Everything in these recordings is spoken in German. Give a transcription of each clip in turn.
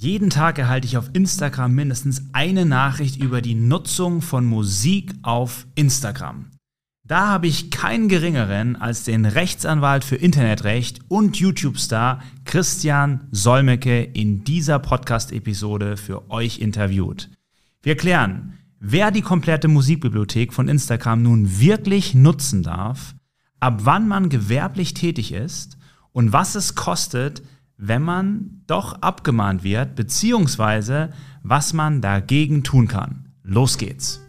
Jeden Tag erhalte ich auf Instagram mindestens eine Nachricht über die Nutzung von Musik auf Instagram. Da habe ich keinen geringeren als den Rechtsanwalt für Internetrecht und YouTube-Star Christian Solmecke in dieser Podcast-Episode für euch interviewt. Wir klären, wer die komplette Musikbibliothek von Instagram nun wirklich nutzen darf, ab wann man gewerblich tätig ist und was es kostet, wenn man doch abgemahnt wird, beziehungsweise was man dagegen tun kann. Los geht's!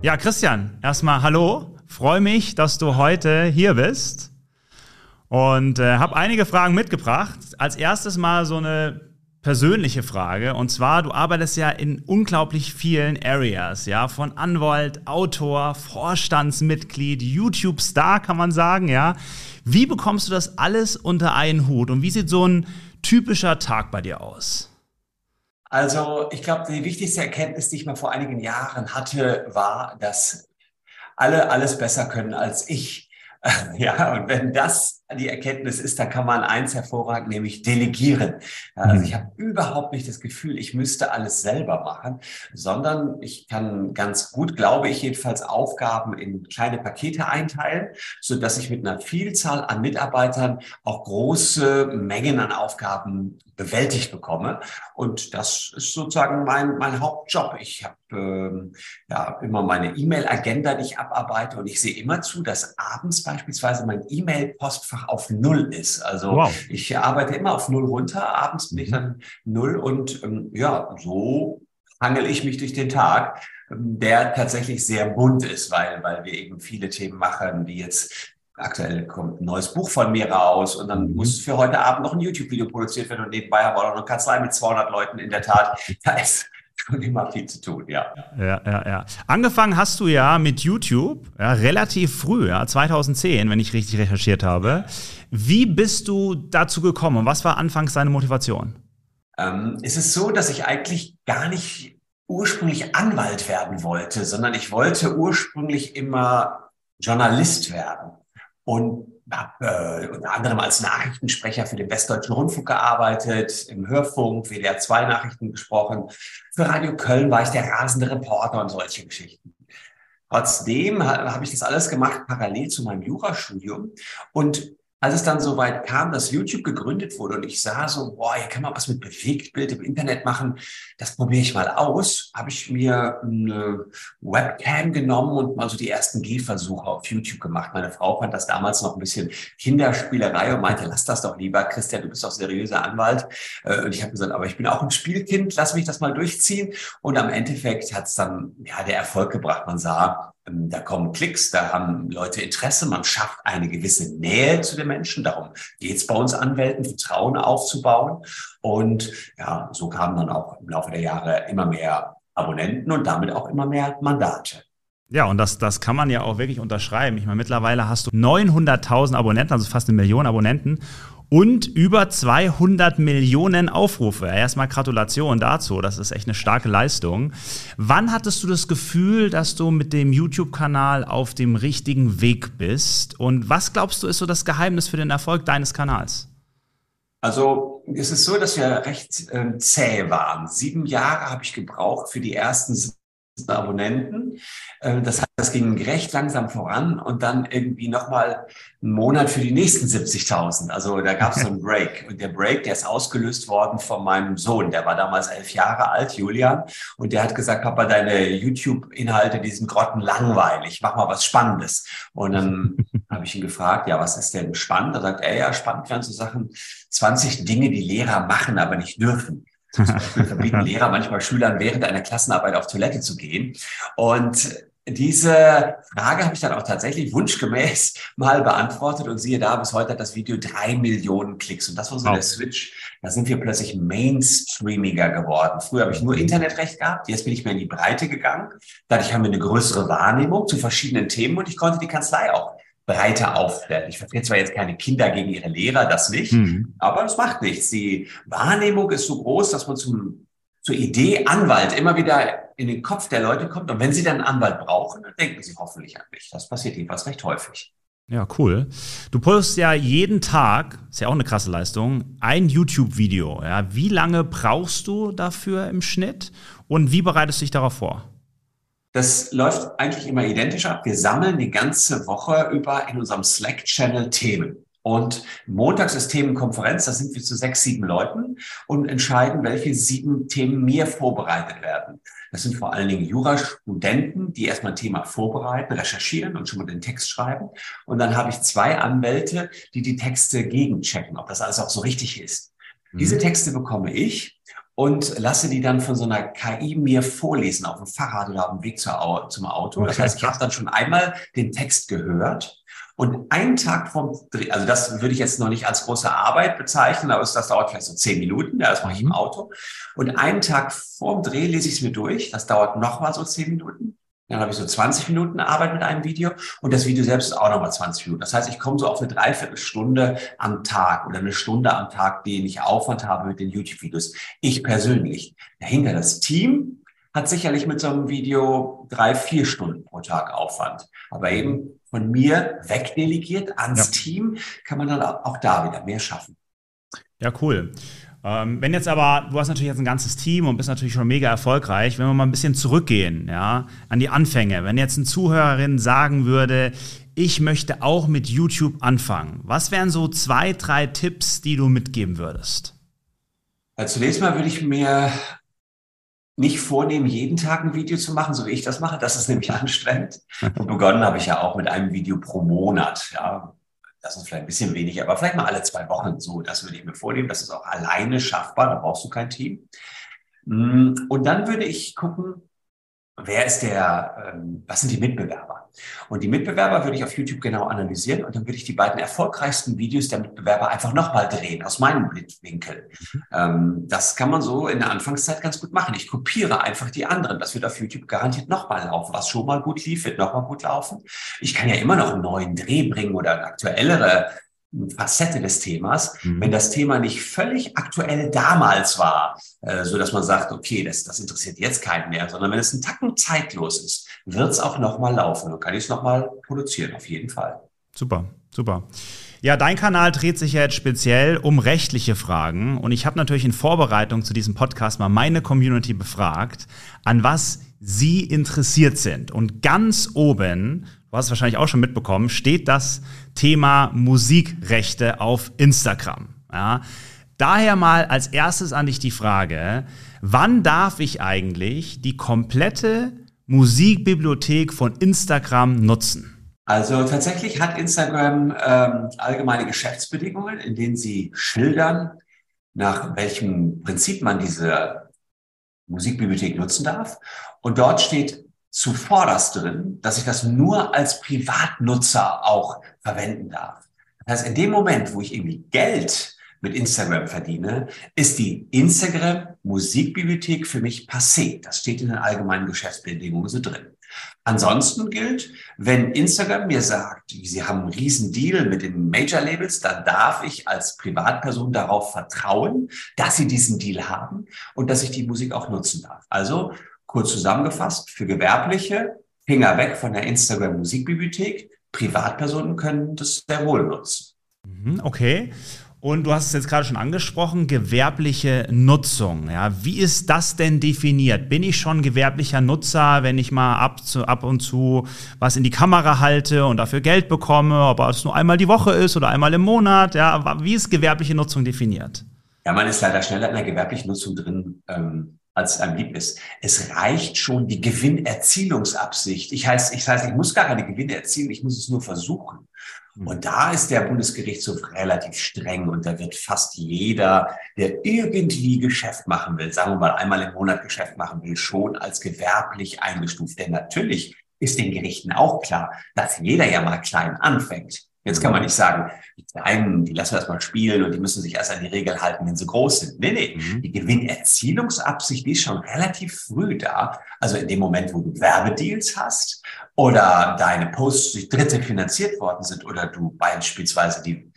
Ja, Christian, erstmal hallo. Freue mich, dass du heute hier bist und äh, habe einige Fragen mitgebracht. Als erstes mal so eine persönliche Frage. Und zwar, du arbeitest ja in unglaublich vielen Areas, ja, von Anwalt, Autor, Vorstandsmitglied, YouTube-Star, kann man sagen, ja. Wie bekommst du das alles unter einen Hut und wie sieht so ein typischer Tag bei dir aus? Also, ich glaube, die wichtigste Erkenntnis, die ich mal vor einigen Jahren hatte, war, dass alle alles besser können als ich. Ja, und wenn das die Erkenntnis ist, dann kann man eins hervorragend, nämlich delegieren. Also mhm. ich habe überhaupt nicht das Gefühl, ich müsste alles selber machen, sondern ich kann ganz gut, glaube ich, jedenfalls Aufgaben in kleine Pakete einteilen, so dass ich mit einer Vielzahl an Mitarbeitern auch große Mengen an Aufgaben bewältigt bekomme. Und das ist sozusagen mein, mein Hauptjob. Ich habe ähm, ja immer meine E-Mail-Agenda, die ich abarbeite und ich sehe immer zu, dass abends beispielsweise mein E-Mail-Postfach auf Null ist. Also wow. ich arbeite immer auf Null runter, abends bin ich mhm. dann Null und ähm, ja, so hangel ich mich durch den Tag, ähm, der tatsächlich sehr bunt ist, weil, weil wir eben viele Themen machen, wie jetzt aktuell kommt ein neues Buch von mir raus und dann mhm. muss für heute Abend noch ein YouTube-Video produziert werden und nebenbei haben wir auch noch eine Kanzlei mit 200 Leuten in der Tat. Da ist schon immer viel zu tun, ja. Ja, ja, ja. Angefangen hast du ja mit YouTube, ja, relativ früh, ja, 2010, wenn ich richtig recherchiert habe. Wie bist du dazu gekommen und was war anfangs deine Motivation? Ähm, es ist so, dass ich eigentlich gar nicht ursprünglich Anwalt werden wollte, sondern ich wollte ursprünglich immer Journalist werden. Und habe äh, unter anderem als Nachrichtensprecher für den Westdeutschen Rundfunk gearbeitet, im Hörfunk, WDR 2 Nachrichten gesprochen. Für Radio Köln war ich der rasende Reporter und solche Geschichten. Trotzdem habe ich das alles gemacht parallel zu meinem Jurastudium und als es dann soweit kam, dass YouTube gegründet wurde und ich sah so, boah, hier kann man was mit Bewegtbild im Internet machen, das probiere ich mal aus, habe ich mir eine Webcam genommen und mal so die ersten Gehversuche auf YouTube gemacht. Meine Frau fand das damals noch ein bisschen Kinderspielerei und meinte, lass das doch lieber, Christian, du bist doch seriöser Anwalt. Äh, und ich habe gesagt, aber ich bin auch ein Spielkind, lass mich das mal durchziehen. Und am Endeffekt hat es dann ja der Erfolg gebracht. Man sah, da kommen Klicks, da haben Leute Interesse, man schafft eine gewisse Nähe zu den Menschen. Darum geht es bei uns Anwälten, Vertrauen aufzubauen. Und ja, so kamen dann auch im Laufe der Jahre immer mehr Abonnenten und damit auch immer mehr Mandate. Ja, und das, das kann man ja auch wirklich unterschreiben. Ich meine, mittlerweile hast du 900.000 Abonnenten, also fast eine Million Abonnenten und über 200 Millionen Aufrufe. Erstmal Gratulation dazu, das ist echt eine starke Leistung. Wann hattest du das Gefühl, dass du mit dem YouTube-Kanal auf dem richtigen Weg bist? Und was glaubst du, ist so das Geheimnis für den Erfolg deines Kanals? Also es ist so, dass wir recht äh, zäh waren. Sieben Jahre habe ich gebraucht für die ersten Abonnenten. Ähm, das heißt, das ging recht langsam voran und dann irgendwie nochmal einen Monat für die nächsten 70.000. Also da gab es so einen Break. Und der Break, der ist ausgelöst worden von meinem Sohn. Der war damals elf Jahre alt, Julian. Und der hat gesagt, Papa, deine YouTube-Inhalte, die sind grottenlangweilig. Mach mal was Spannendes. Und dann habe ich ihn gefragt, ja, was ist denn spannend? Da sagt er, ja, spannend wären so Sachen, 20 Dinge, die Lehrer machen, aber nicht dürfen. Zum Beispiel verbieten Lehrer manchmal Schülern während einer Klassenarbeit auf Toilette zu gehen. Und diese Frage habe ich dann auch tatsächlich wunschgemäß mal beantwortet und siehe da, bis heute hat das Video drei Millionen Klicks. Und das war so oh. der Switch. Da sind wir plötzlich mainstreamiger geworden. Früher habe ich nur Internetrecht gehabt, jetzt bin ich mehr in die Breite gegangen. Dadurch haben wir eine größere Wahrnehmung zu verschiedenen Themen und ich konnte die Kanzlei auch breiter aufstellen. Ich vertrete zwar jetzt keine Kinder gegen ihre Lehrer, das nicht, mhm. aber es macht nichts. Die Wahrnehmung ist so groß, dass man zum zur Idee Anwalt immer wieder in den Kopf der Leute kommt. Und wenn sie dann einen Anwalt brauchen, dann denken sie hoffentlich an mich. Das passiert jedenfalls recht häufig. Ja, cool. Du postest ja jeden Tag, ist ja auch eine krasse Leistung, ein YouTube-Video. Ja, wie lange brauchst du dafür im Schnitt und wie bereitest du dich darauf vor? Das läuft eigentlich immer identisch ab. Wir sammeln die ganze Woche über in unserem Slack-Channel Themen. Und montags ist Themenkonferenz, da sind wir zu sechs, sieben Leuten und entscheiden, welche sieben Themen mir vorbereitet werden. Das sind vor allen Dingen Jurastudenten, die erstmal ein Thema vorbereiten, recherchieren und schon mal den Text schreiben. Und dann habe ich zwei Anwälte, die die Texte gegenchecken, ob das alles auch so richtig ist. Mhm. Diese Texte bekomme ich und lasse die dann von so einer KI mir vorlesen auf dem Fahrrad oder auf dem Weg zur, zum Auto. Das heißt, ich habe dann schon einmal den Text gehört und einen Tag vom Dreh, also das würde ich jetzt noch nicht als große Arbeit bezeichnen, aber das dauert vielleicht so zehn Minuten, ja, das mache ich im mhm. Auto. Und einen Tag vorm Dreh lese ich es mir durch, das dauert nochmal so zehn Minuten. Dann habe ich so 20 Minuten Arbeit mit einem Video und das Video selbst ist auch nochmal 20 Minuten. Das heißt, ich komme so auf eine Dreiviertelstunde am Tag oder eine Stunde am Tag, den ich Aufwand habe mit den YouTube-Videos. Ich persönlich. Dahinter das Team hat sicherlich mit so einem Video drei, vier Stunden pro Tag Aufwand. Aber eben von mir wegdelegiert ans ja. Team kann man dann auch da wieder mehr schaffen. Ja, cool. Ähm, wenn jetzt aber, du hast natürlich jetzt ein ganzes Team und bist natürlich schon mega erfolgreich, wenn wir mal ein bisschen zurückgehen, ja, an die Anfänge. Wenn jetzt eine Zuhörerin sagen würde, ich möchte auch mit YouTube anfangen, was wären so zwei, drei Tipps, die du mitgeben würdest? Also zunächst mal würde ich mir nicht vornehmen, jeden Tag ein Video zu machen, so wie ich das mache. Das ist nämlich anstrengend. Und begonnen habe ich ja auch mit einem Video pro Monat. Ja, das ist vielleicht ein bisschen wenig, aber vielleicht mal alle zwei Wochen so. Das würde ich mir vornehmen. Das ist auch alleine schaffbar. Da brauchst du kein Team. Mm, und dann würde ich gucken, wer ist der, ähm, was sind die Mitbewerber? Und die Mitbewerber würde ich auf YouTube genau analysieren und dann würde ich die beiden erfolgreichsten Videos der Mitbewerber einfach nochmal drehen, aus meinem Blickwinkel. Mhm. Ähm, das kann man so in der Anfangszeit ganz gut machen. Ich kopiere einfach die anderen. Das wird auf YouTube garantiert nochmal laufen. Was schon mal gut lief, wird nochmal gut laufen. Ich kann ja immer noch einen neuen Dreh bringen oder eine aktuellere Facette des Themas, mhm. wenn das Thema nicht völlig aktuell damals war, äh, so dass man sagt, okay, das, das interessiert jetzt keinen mehr, sondern wenn es ein Tacken zeitlos ist, wird es auch nochmal laufen und kann ich es nochmal produzieren, auf jeden Fall. Super, super. Ja, dein Kanal dreht sich ja jetzt speziell um rechtliche Fragen und ich habe natürlich in Vorbereitung zu diesem Podcast mal meine Community befragt, an was sie interessiert sind. Und ganz oben du hast es wahrscheinlich auch schon mitbekommen, steht das Thema Musikrechte auf Instagram. Ja. Daher mal als erstes an dich die Frage, wann darf ich eigentlich die komplette Musikbibliothek von Instagram nutzen? Also tatsächlich hat Instagram ähm, allgemeine Geschäftsbedingungen, in denen sie schildern, nach welchem Prinzip man diese Musikbibliothek nutzen darf. Und dort steht zuvorderst drin, dass ich das nur als Privatnutzer auch verwenden darf. Das heißt, in dem Moment, wo ich irgendwie Geld mit Instagram verdiene, ist die Instagram Musikbibliothek für mich passé. Das steht in den allgemeinen Geschäftsbedingungen so drin. Ansonsten gilt, wenn Instagram mir sagt, sie haben einen riesen Deal mit den Major Labels, dann darf ich als Privatperson darauf vertrauen, dass sie diesen Deal haben und dass ich die Musik auch nutzen darf. Also Kurz zusammengefasst, für Gewerbliche, Finger weg von der Instagram Musikbibliothek. Privatpersonen können das sehr wohl nutzen. Mhm, okay. Und du hast es jetzt gerade schon angesprochen, gewerbliche Nutzung. Ja, wie ist das denn definiert? Bin ich schon gewerblicher Nutzer, wenn ich mal ab, zu, ab und zu was in die Kamera halte und dafür Geld bekomme, ob es nur einmal die Woche ist oder einmal im Monat? Ja, wie ist gewerbliche Nutzung definiert? Ja, man ist leider schneller in der gewerblichen Nutzung drin. Ähm als einem lieb ist. Es reicht schon die Gewinnerzielungsabsicht. Ich heißt, ich heißt, ich muss gar keine Gewinne erzielen, ich muss es nur versuchen. Hm. Und da ist der Bundesgerichtshof relativ streng und da wird fast jeder, der irgendwie Geschäft machen will, sagen wir mal einmal im Monat Geschäft machen will, schon als gewerblich eingestuft. Denn natürlich ist den Gerichten auch klar, dass jeder ja mal klein anfängt. Jetzt kann man nicht sagen, die Kleinen, die lassen wir erstmal spielen und die müssen sich erst an die Regel halten, wenn sie groß sind. Nee, nee. Mhm. Die Gewinnerzielungsabsicht, die ist schon relativ früh da. Also in dem Moment, wo du Werbedeals hast oder deine Posts durch Dritte finanziert worden sind oder du beispielsweise die,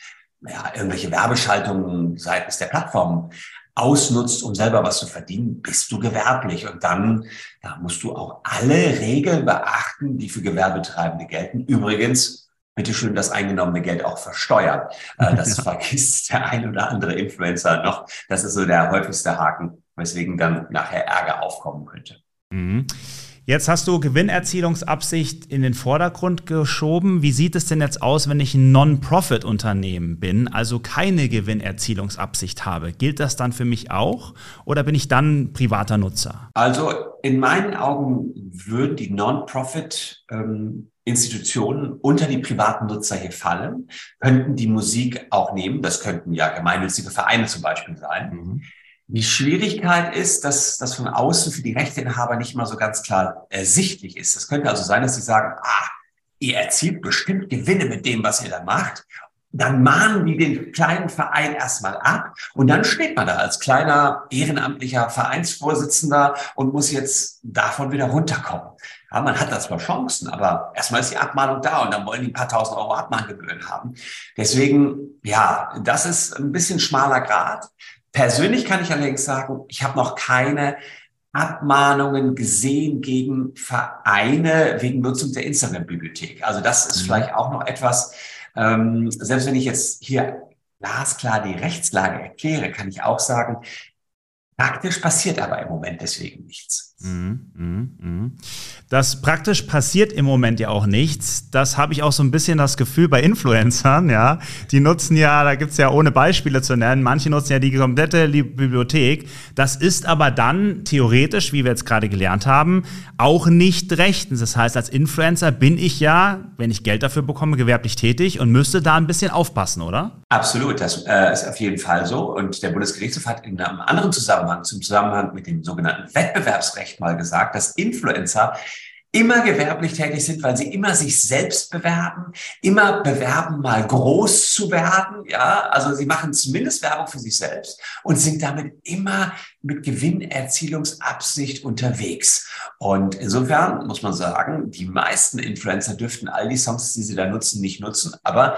ja, irgendwelche Werbeschaltungen seitens der Plattformen ausnutzt, um selber was zu verdienen, bist du gewerblich. Und dann da musst du auch alle Regeln beachten, die für Gewerbetreibende gelten. Übrigens, bitte schön das eingenommene Geld auch versteuern. Äh, das vergisst der ein oder andere Influencer noch. Das ist so der häufigste Haken, weswegen dann nachher Ärger aufkommen könnte. Mhm. Jetzt hast du Gewinnerzielungsabsicht in den Vordergrund geschoben. Wie sieht es denn jetzt aus, wenn ich ein Non-Profit-Unternehmen bin, also keine Gewinnerzielungsabsicht habe? Gilt das dann für mich auch oder bin ich dann privater Nutzer? Also in meinen Augen würden die Non-Profit ähm, Institutionen unter die privaten Nutzer hier fallen, könnten die Musik auch nehmen. Das könnten ja gemeinnützige Vereine zum Beispiel sein. Mhm. Die Schwierigkeit ist, dass das von außen für die Rechteinhaber nicht mal so ganz klar ersichtlich ist. Es könnte also sein, dass sie sagen, ah, ihr erzielt bestimmt Gewinne mit dem, was ihr da macht. Dann mahnen die den kleinen Verein erstmal ab und dann steht man da als kleiner ehrenamtlicher Vereinsvorsitzender und muss jetzt davon wieder runterkommen. Ja, man hat da zwar Chancen, aber erstmal ist die Abmahnung da und dann wollen die ein paar tausend Euro Abmahngebühren haben. Deswegen, ja, das ist ein bisschen schmaler Grad. Persönlich kann ich allerdings sagen, ich habe noch keine Abmahnungen gesehen gegen Vereine wegen Nutzung der Instagram-Bibliothek. Also das ist mhm. vielleicht auch noch etwas, ähm, selbst wenn ich jetzt hier glasklar die Rechtslage erkläre, kann ich auch sagen, praktisch passiert aber im Moment deswegen nichts. Mhm, mh, mh. Das praktisch passiert im Moment ja auch nichts. Das habe ich auch so ein bisschen das Gefühl bei Influencern, ja. Die nutzen ja, da gibt's ja ohne Beispiele zu nennen, manche nutzen ja die komplette Bibliothek. Das ist aber dann theoretisch, wie wir jetzt gerade gelernt haben, auch nicht rechtens. Das heißt, als Influencer bin ich ja, wenn ich Geld dafür bekomme, gewerblich tätig und müsste da ein bisschen aufpassen, oder? Absolut, das äh, ist auf jeden Fall so. Und der Bundesgerichtshof hat in einem anderen Zusammenhang, zum Zusammenhang mit dem sogenannten Wettbewerbsrecht mal gesagt, dass Influencer immer gewerblich tätig sind, weil sie immer sich selbst bewerben, immer bewerben, mal groß zu werden. Ja, also sie machen zumindest Werbung für sich selbst und sind damit immer mit Gewinnerzielungsabsicht unterwegs. Und insofern muss man sagen, die meisten Influencer dürften all die Songs, die sie da nutzen, nicht nutzen. Aber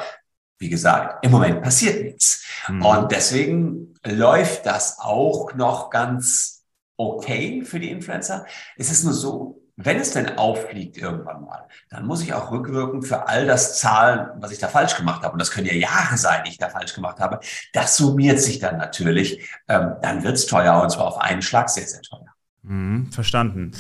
wie gesagt, im Moment passiert nichts. Mhm. Und deswegen läuft das auch noch ganz okay für die Influencer. Es ist nur so, wenn es denn auffliegt irgendwann mal, dann muss ich auch rückwirkend für all das zahlen, was ich da falsch gemacht habe. Und das können ja Jahre sein, die ich da falsch gemacht habe. Das summiert sich dann natürlich. Ähm, dann wird's teuer und zwar auf einen Schlag sehr, sehr teuer. Mhm, verstanden.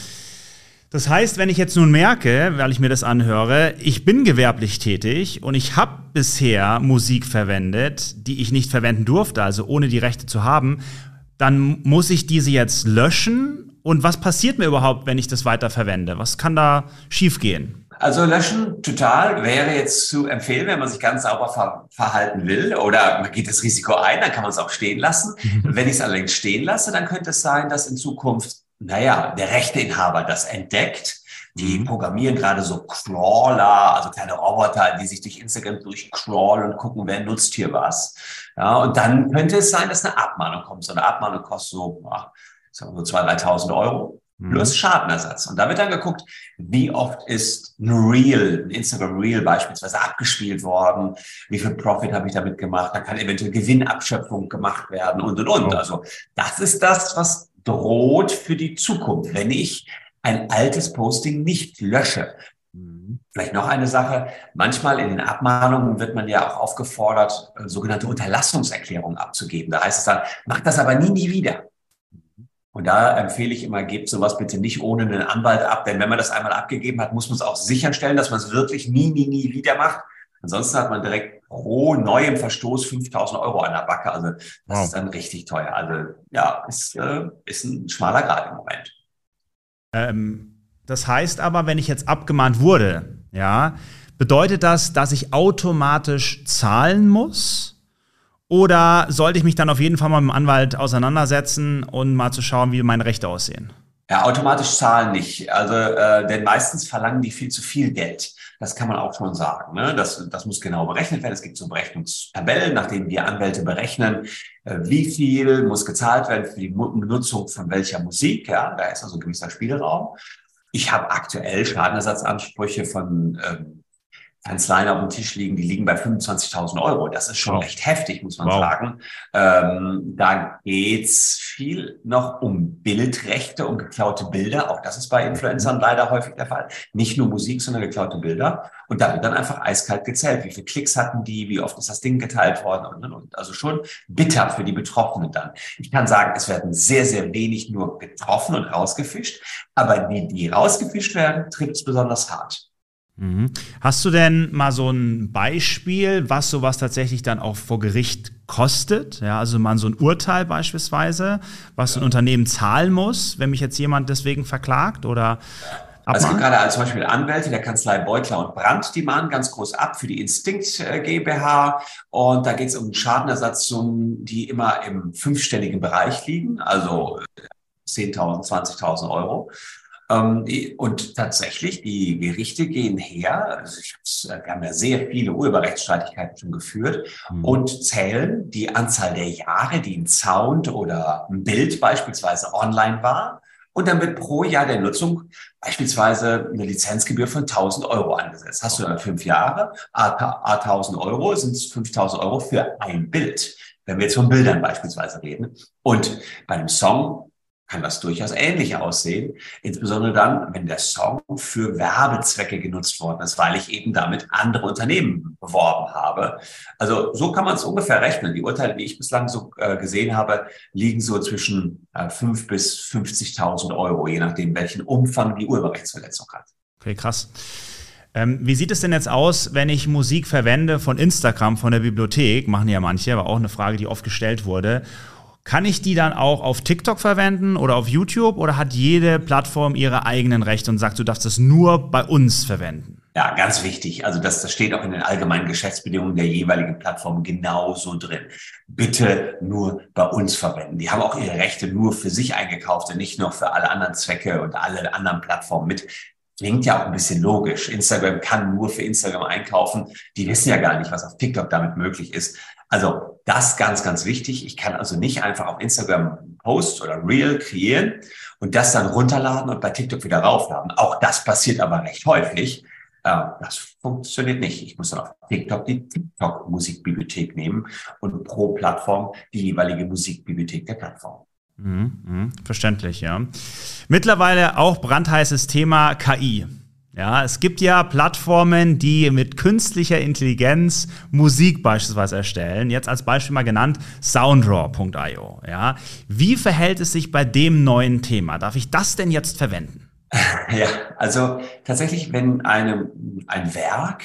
Das heißt, wenn ich jetzt nun merke, weil ich mir das anhöre, ich bin gewerblich tätig und ich habe bisher Musik verwendet, die ich nicht verwenden durfte, also ohne die Rechte zu haben, dann muss ich diese jetzt löschen und was passiert mir überhaupt, wenn ich das weiter verwende? Was kann da schiefgehen? Also löschen total wäre jetzt zu empfehlen, wenn man sich ganz sauber ver verhalten will oder man geht das Risiko ein, dann kann man es auch stehen lassen. wenn ich es allerdings stehen lasse, dann könnte es sein, dass in Zukunft, naja, der Rechteinhaber das entdeckt. Die mhm. programmieren gerade so Crawler, also kleine Roboter, die sich durch Instagram durchcrawlen und gucken, wer nutzt hier was. Ja, und dann könnte es sein, dass eine Abmahnung kommt. So eine Abmahnung kostet so, ach, sagen wir so 2.000, 3.000 Euro mhm. plus Schadenersatz. Und da wird dann geguckt, wie oft ist ein Reel, ein Instagram Reel beispielsweise abgespielt worden, wie viel Profit habe ich damit gemacht, dann kann eventuell Gewinnabschöpfung gemacht werden und, und, und. Also das ist das, was droht für die Zukunft, wenn ich ein altes Posting nicht lösche. Mhm. Vielleicht noch eine Sache. Manchmal in den Abmahnungen wird man ja auch aufgefordert, äh, sogenannte Unterlassungserklärungen abzugeben. Da heißt es dann, mach das aber nie, nie wieder. Und da empfehle ich immer, gebt sowas bitte nicht ohne einen Anwalt ab, denn wenn man das einmal abgegeben hat, muss man es auch sicherstellen, dass man es wirklich nie, nie, nie wieder macht. Ansonsten hat man direkt pro neuem Verstoß 5000 Euro an der Backe. Also das wow. ist dann richtig teuer. Also ja, ist, äh, ist ein schmaler Grad im Moment. Ähm, das heißt aber, wenn ich jetzt abgemahnt wurde, ja, bedeutet das, dass ich automatisch zahlen muss? Oder sollte ich mich dann auf jeden Fall mal mit dem Anwalt auseinandersetzen und mal zu schauen, wie meine Rechte aussehen? Ja, automatisch zahlen nicht. Also, äh, denn meistens verlangen die viel zu viel Geld. Das kann man auch schon sagen. Ne? Das, das muss genau berechnet werden. Es gibt so Berechnungstabellen, nach denen wir Anwälte berechnen, äh, wie viel muss gezahlt werden für die Benutzung von welcher Musik. Ja, da ist also ein gewisser Spielraum. Ich habe aktuell Schadenersatzansprüche von ähm, Kanzleien auf dem Tisch liegen, die liegen bei 25.000 Euro. Das ist schon wow. recht heftig, muss man wow. sagen. Ähm, da geht's viel noch um Bildrechte, um geklaute Bilder. Auch das ist bei Influencern mhm. leider häufig der Fall. Nicht nur Musik, sondern geklaute Bilder. Und da wird dann einfach eiskalt gezählt. Wie viele Klicks hatten die? Wie oft ist das Ding geteilt worden? Und, und, und. Also schon bitter für die Betroffenen dann. Ich kann sagen, es werden sehr, sehr wenig nur getroffen und rausgefischt. Aber die, die rausgefischt werden, trifft es besonders hart. Mhm. Hast du denn mal so ein Beispiel, was sowas tatsächlich dann auch vor Gericht kostet? Ja, also mal so ein Urteil beispielsweise, was ja. ein Unternehmen zahlen muss, wenn mich jetzt jemand deswegen verklagt oder also es gibt gerade als Beispiel Anwälte der Kanzlei Beutler und Brandt, die mahnen ganz groß ab für die Instinkt äh, GmbH. Und da geht es um Schadenersatzsummen, die immer im fünfstelligen Bereich liegen, also 10.000, 20.000 Euro. Ähm, und tatsächlich, die Gerichte gehen her, also äh, wir haben ja sehr viele Urheberrechtsstreitigkeiten schon geführt mhm. und zählen die Anzahl der Jahre, die ein Sound oder ein Bild beispielsweise online war. Und dann wird pro Jahr der Nutzung beispielsweise eine Lizenzgebühr von 1000 Euro angesetzt. Hast du dann fünf Jahre, a, 1000 Euro, sind es 5000 Euro für ein Bild wenn wir jetzt von Bildern beispielsweise reden. Und bei einem Song kann das durchaus ähnlich aussehen. Insbesondere dann, wenn der Song für Werbezwecke genutzt worden ist, weil ich eben damit andere Unternehmen beworben habe. Also so kann man es ungefähr rechnen. Die Urteile, die ich bislang so äh, gesehen habe, liegen so zwischen äh, 5 bis 50.000 Euro, je nachdem, welchen Umfang die Urheberrechtsverletzung hat. Okay, krass. Ähm, wie sieht es denn jetzt aus, wenn ich Musik verwende von Instagram, von der Bibliothek? Machen ja manche, aber auch eine Frage, die oft gestellt wurde. Kann ich die dann auch auf TikTok verwenden oder auf YouTube oder hat jede Plattform ihre eigenen Rechte und sagt, du darfst es nur bei uns verwenden? Ja, ganz wichtig. Also das, das steht auch in den allgemeinen Geschäftsbedingungen der jeweiligen Plattform genauso drin. Bitte nur bei uns verwenden. Die haben auch ihre Rechte nur für sich eingekauft und nicht noch für alle anderen Zwecke und alle anderen Plattformen mit. Klingt ja auch ein bisschen logisch. Instagram kann nur für Instagram einkaufen. Die wissen ja gar nicht, was auf TikTok damit möglich ist. Also das ganz, ganz wichtig. Ich kann also nicht einfach auf Instagram Post oder Reel kreieren und das dann runterladen und bei TikTok wieder raufladen. Auch das passiert aber recht häufig. Äh, das funktioniert nicht. Ich muss dann auf TikTok die TikTok-Musikbibliothek nehmen und pro Plattform die jeweilige Musikbibliothek der Plattform. Mhm, mh, verständlich, ja. Mittlerweile auch brandheißes Thema KI. Ja, es gibt ja Plattformen, die mit künstlicher Intelligenz Musik beispielsweise erstellen. Jetzt als Beispiel mal genannt Soundraw.io. Ja, wie verhält es sich bei dem neuen Thema? Darf ich das denn jetzt verwenden? Ja, also tatsächlich, wenn eine, ein Werk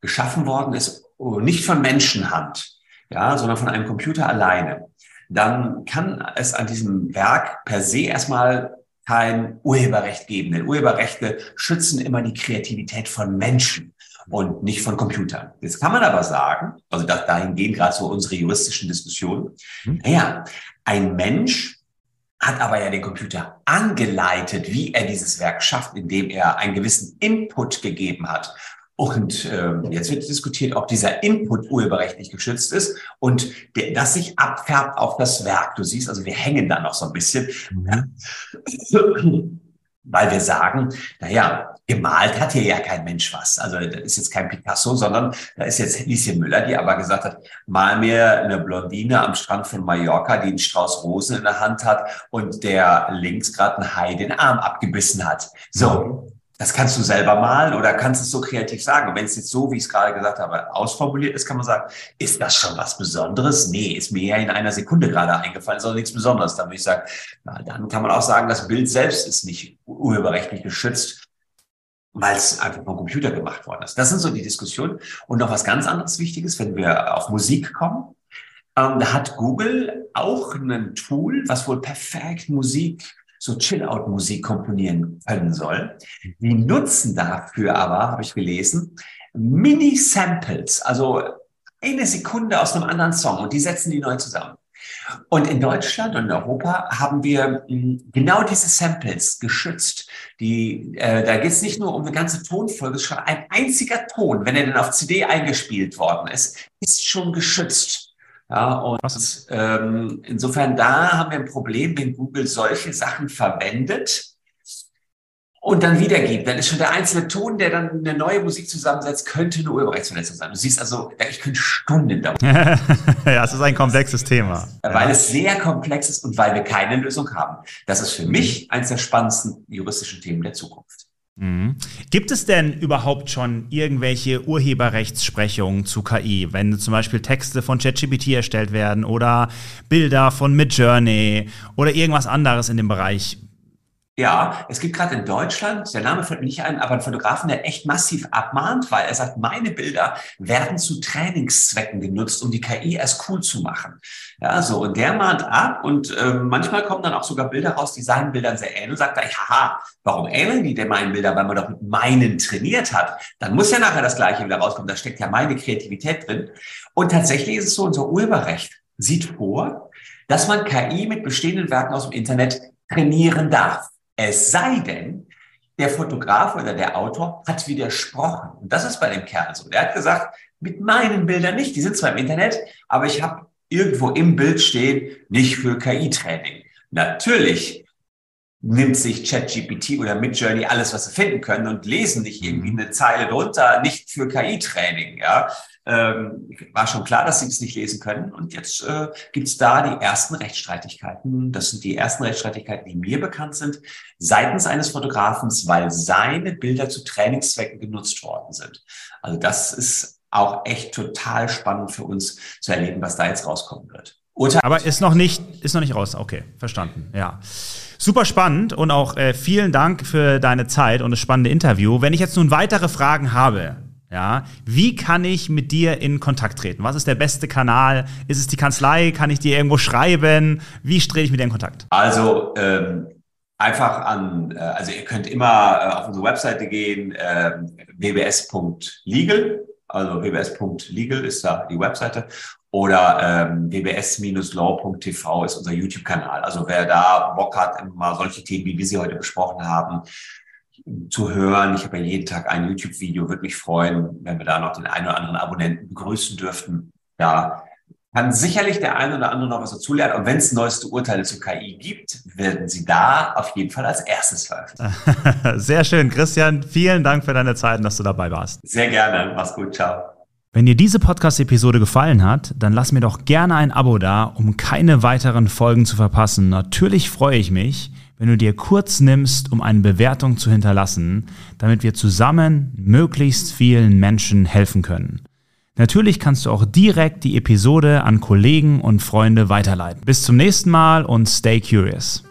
geschaffen worden ist, nicht von Menschenhand, ja, sondern von einem Computer alleine, dann kann es an diesem Werk per se erstmal kein Urheberrecht geben. Denn Urheberrechte schützen immer die Kreativität von Menschen und nicht von Computern. Jetzt kann man aber sagen, also dahin gehen gerade so unsere juristischen Diskussionen, hm. naja, ein Mensch hat aber ja den Computer angeleitet, wie er dieses Werk schafft, indem er einen gewissen Input gegeben hat. Und äh, jetzt wird diskutiert, ob dieser Input urheberrechtlich geschützt ist und der, das sich abfärbt auf das Werk. Du siehst, also wir hängen da noch so ein bisschen, mhm. weil wir sagen, naja, gemalt hat hier ja kein Mensch was. Also das ist jetzt kein Picasso, sondern da ist jetzt Lieschen Müller, die aber gesagt hat, mal mir eine Blondine am Strand von Mallorca, die einen Strauß Rosen in der Hand hat und der links gerade einen Hai den Arm abgebissen hat. So, das kannst du selber malen oder kannst es so kreativ sagen. Und wenn es jetzt so, wie ich es gerade gesagt habe, ausformuliert ist, kann man sagen, ist das schon was Besonderes? Nee, ist mir ja in einer Sekunde gerade eingefallen, ist auch nichts Besonderes. Dann würde ich sagen, na, dann kann man auch sagen, das Bild selbst ist nicht urheberrechtlich geschützt, weil es einfach vom Computer gemacht worden ist. Das sind so die Diskussionen. Und noch was ganz anderes Wichtiges, wenn wir auf Musik kommen. Ähm, da hat Google auch ein Tool, was wohl perfekt Musik so Chill-Out-Musik komponieren können soll. Die nutzen dafür aber, habe ich gelesen, Mini-Samples, also eine Sekunde aus einem anderen Song und die setzen die neu zusammen. Und in Deutschland und in Europa haben wir hm, genau diese Samples geschützt. Die, äh, da geht es nicht nur um eine ganze Tonfolge, es ist schon ein einziger Ton, wenn er denn auf CD eingespielt worden ist, ist schon geschützt. Ja, und ähm, insofern da haben wir ein Problem, wenn Google solche Sachen verwendet. und dann wiedergibt, dann ist schon der einzelne Ton, der dann eine neue Musik zusammensetzt, könnte eine Urheberrechtsverletzung sein. Du siehst also, ich könnte Stunden dauern. ja, es ist ein komplexes Thema. Weil es sehr komplex ist und weil wir keine Lösung haben. Das ist für mich eines der spannendsten juristischen Themen der Zukunft. Mhm. Gibt es denn überhaupt schon irgendwelche Urheberrechtssprechungen zu KI, wenn zum Beispiel Texte von ChatGPT erstellt werden oder Bilder von Midjourney oder irgendwas anderes in dem Bereich? Ja, es gibt gerade in Deutschland, der Name fällt mir nicht ein, aber einen Fotografen, der echt massiv abmahnt, weil er sagt, meine Bilder werden zu Trainingszwecken genutzt, um die KI erst cool zu machen. Ja, so, und der mahnt ab und äh, manchmal kommen dann auch sogar Bilder raus, die seinen Bildern sehr ähneln. Sagt er, haha, warum ähneln die denn meinen Bildern? Weil man doch mit meinen trainiert hat. Dann muss ja nachher das Gleiche wieder rauskommen. Da steckt ja meine Kreativität drin. Und tatsächlich ist es so, unser Urheberrecht sieht vor, dass man KI mit bestehenden Werken aus dem Internet trainieren darf. Es sei denn, der Fotograf oder der Autor hat widersprochen. Und das ist bei dem Kerl so. Der hat gesagt, mit meinen Bildern nicht. Die sind zwar im Internet, aber ich habe irgendwo im Bild stehen, nicht für KI-Training. Natürlich nimmt sich ChatGPT oder Midjourney alles, was sie finden können und lesen nicht irgendwie eine Zeile drunter, nicht für KI-Training. Ja, ähm, war schon klar, dass sie es nicht lesen können. Und jetzt äh, gibt es da die ersten Rechtsstreitigkeiten. Das sind die ersten Rechtsstreitigkeiten, die mir bekannt sind, seitens eines Fotografens, weil seine Bilder zu Trainingszwecken genutzt worden sind. Also das ist auch echt total spannend für uns zu erleben, was da jetzt rauskommen wird. Urteil Aber ist noch nicht, ist noch nicht raus. Okay, verstanden. Ja. Super spannend und auch äh, vielen Dank für deine Zeit und das spannende Interview. Wenn ich jetzt nun weitere Fragen habe, ja, wie kann ich mit dir in Kontakt treten? Was ist der beste Kanal? Ist es die Kanzlei? Kann ich dir irgendwo schreiben? Wie trete ich mit dir in Kontakt? Also ähm, einfach an, äh, also ihr könnt immer äh, auf unsere Webseite gehen, äh, wbs.legal, also wbs.legal ist da die Webseite oder ähm, wbs-law.tv ist unser YouTube-Kanal. Also wer da Bock hat, mal solche Themen, wie wir sie heute besprochen haben, zu hören. Ich habe ja jeden Tag ein YouTube-Video, würde mich freuen, wenn wir da noch den einen oder anderen Abonnenten begrüßen dürften. Ja, kann sicherlich der eine oder andere noch was dazulernen. Und wenn es neueste Urteile zur KI gibt, werden sie da auf jeden Fall als erstes veröffentlicht. Sehr schön, Christian. Vielen Dank für deine Zeit und dass du dabei warst. Sehr gerne. Mach's gut. Ciao. Wenn dir diese Podcast-Episode gefallen hat, dann lass mir doch gerne ein Abo da, um keine weiteren Folgen zu verpassen. Natürlich freue ich mich, wenn du dir kurz nimmst, um eine Bewertung zu hinterlassen, damit wir zusammen möglichst vielen Menschen helfen können. Natürlich kannst du auch direkt die Episode an Kollegen und Freunde weiterleiten. Bis zum nächsten Mal und stay curious.